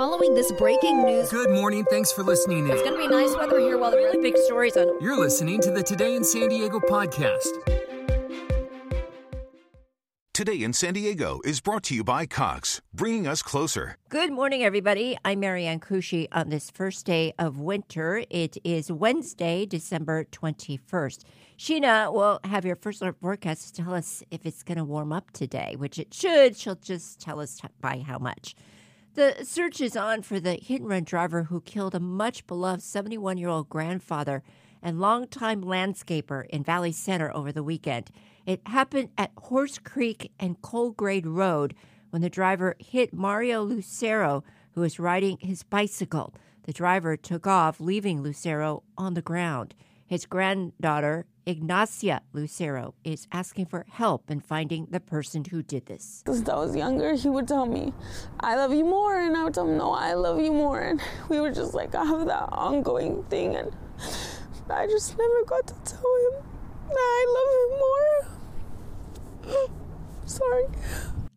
following this breaking news. Good morning. Thanks for listening in. It's going to be nice weather here while the really big stories on. You're listening to the Today in San Diego podcast. Today in San Diego is brought to you by Cox, bringing us closer. Good morning, everybody. I'm Marianne Kushi on this first day of winter. It is Wednesday, December 21st. Sheena will have your first alert forecast to tell us if it's going to warm up today, which it should. She'll just tell us by how much. The search is on for the hit and run driver who killed a much beloved 71 year old grandfather and longtime landscaper in Valley Center over the weekend. It happened at Horse Creek and Cole Grade Road when the driver hit Mario Lucero, who was riding his bicycle. The driver took off, leaving Lucero on the ground. His granddaughter, Ignacia Lucero, is asking for help in finding the person who did this. Since I was younger, he would tell me, I love you more. And I would tell him, No, I love you more. And we were just like I have that ongoing thing. And I just never got to tell him that I love him more. Sorry.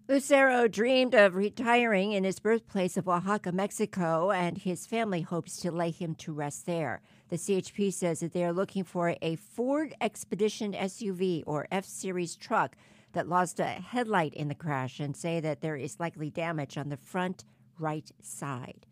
Lucero dreamed of retiring in his birthplace of Oaxaca, Mexico, and his family hopes to lay him to rest there. The CHP says that they are looking for a Ford Expedition SUV or F Series truck that lost a headlight in the crash and say that there is likely damage on the front right side.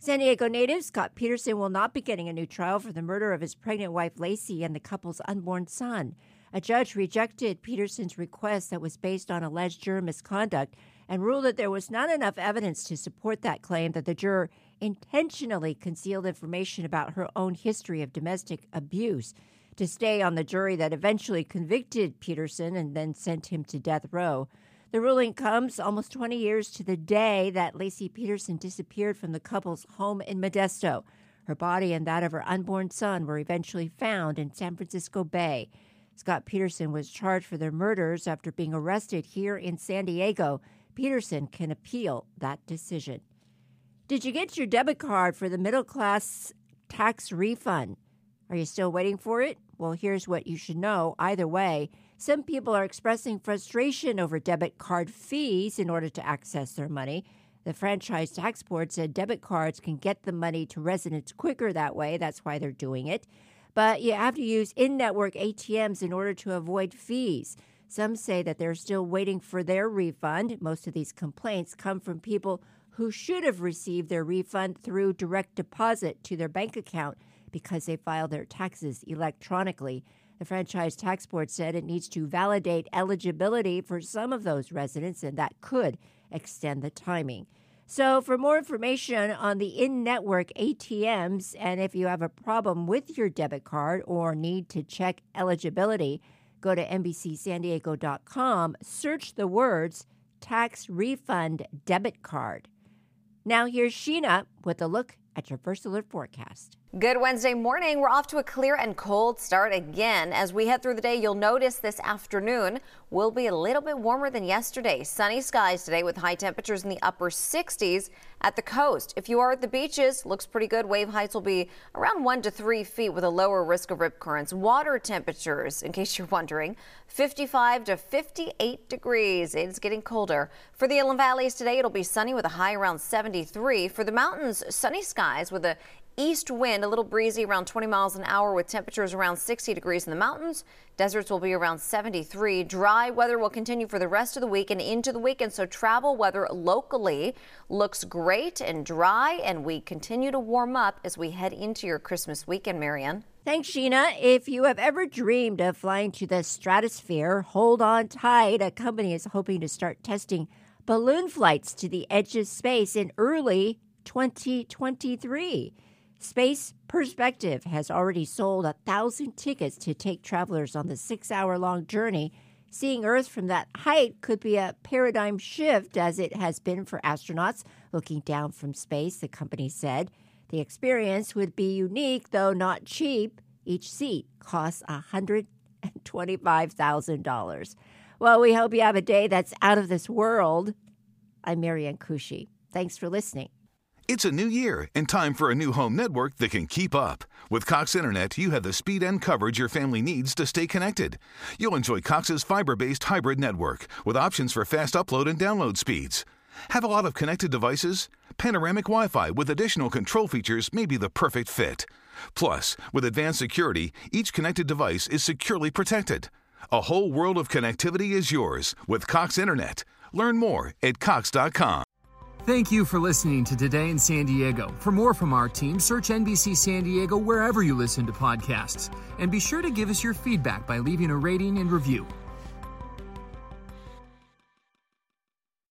San Diego native Scott Peterson will not be getting a new trial for the murder of his pregnant wife Laci and the couple's unborn son. A judge rejected Peterson's request that was based on alleged juror misconduct and ruled that there was not enough evidence to support that claim that the juror intentionally concealed information about her own history of domestic abuse to stay on the jury that eventually convicted Peterson and then sent him to death row. The ruling comes almost 20 years to the day that Laci Peterson disappeared from the couple's home in Modesto. Her body and that of her unborn son were eventually found in San Francisco Bay. Scott Peterson was charged for their murders after being arrested here in San Diego. Peterson can appeal that decision. Did you get your debit card for the middle class tax refund? Are you still waiting for it? Well, here's what you should know. Either way, some people are expressing frustration over debit card fees in order to access their money. The Franchise Tax Board said debit cards can get the money to residents quicker that way. That's why they're doing it. But you have to use in network ATMs in order to avoid fees. Some say that they're still waiting for their refund. Most of these complaints come from people who should have received their refund through direct deposit to their bank account because they filed their taxes electronically. The Franchise Tax Board said it needs to validate eligibility for some of those residents, and that could extend the timing. So, for more information on the in network ATMs, and if you have a problem with your debit card or need to check eligibility, go to NBCSanDiego.com, search the words tax refund debit card. Now, here's Sheena with a look at your first alert forecast. Good Wednesday morning. We're off to a clear and cold start again. As we head through the day, you'll notice this afternoon will be a little bit warmer than yesterday. Sunny skies today with high temperatures in the upper 60s at the coast. If you are at the beaches, looks pretty good. Wave heights will be around one to three feet with a lower risk of rip currents. Water temperatures, in case you're wondering, 55 to 58 degrees. It's getting colder. For the Inland Valleys today, it'll be sunny with a high around 73. For the mountains, sunny skies with a East wind, a little breezy around 20 miles an hour with temperatures around 60 degrees in the mountains. Deserts will be around 73. Dry weather will continue for the rest of the week and into the weekend. So travel weather locally looks great and dry, and we continue to warm up as we head into your Christmas weekend, Marianne. Thanks, Sheena. If you have ever dreamed of flying to the stratosphere, hold on tight. A company is hoping to start testing balloon flights to the edge of space in early 2023. Space Perspective has already sold a thousand tickets to take travelers on the six hour long journey. Seeing Earth from that height could be a paradigm shift, as it has been for astronauts looking down from space, the company said. The experience would be unique, though not cheap. Each seat costs $125,000. Well, we hope you have a day that's out of this world. I'm Marianne Kushi. Thanks for listening. It's a new year and time for a new home network that can keep up. With Cox Internet, you have the speed and coverage your family needs to stay connected. You'll enjoy Cox's fiber based hybrid network with options for fast upload and download speeds. Have a lot of connected devices? panoramic Wi Fi with additional control features may be the perfect fit. Plus, with advanced security, each connected device is securely protected. A whole world of connectivity is yours with Cox Internet. Learn more at Cox.com. Thank you for listening to Today in San Diego. For more from our team, search NBC San Diego wherever you listen to podcasts. And be sure to give us your feedback by leaving a rating and review.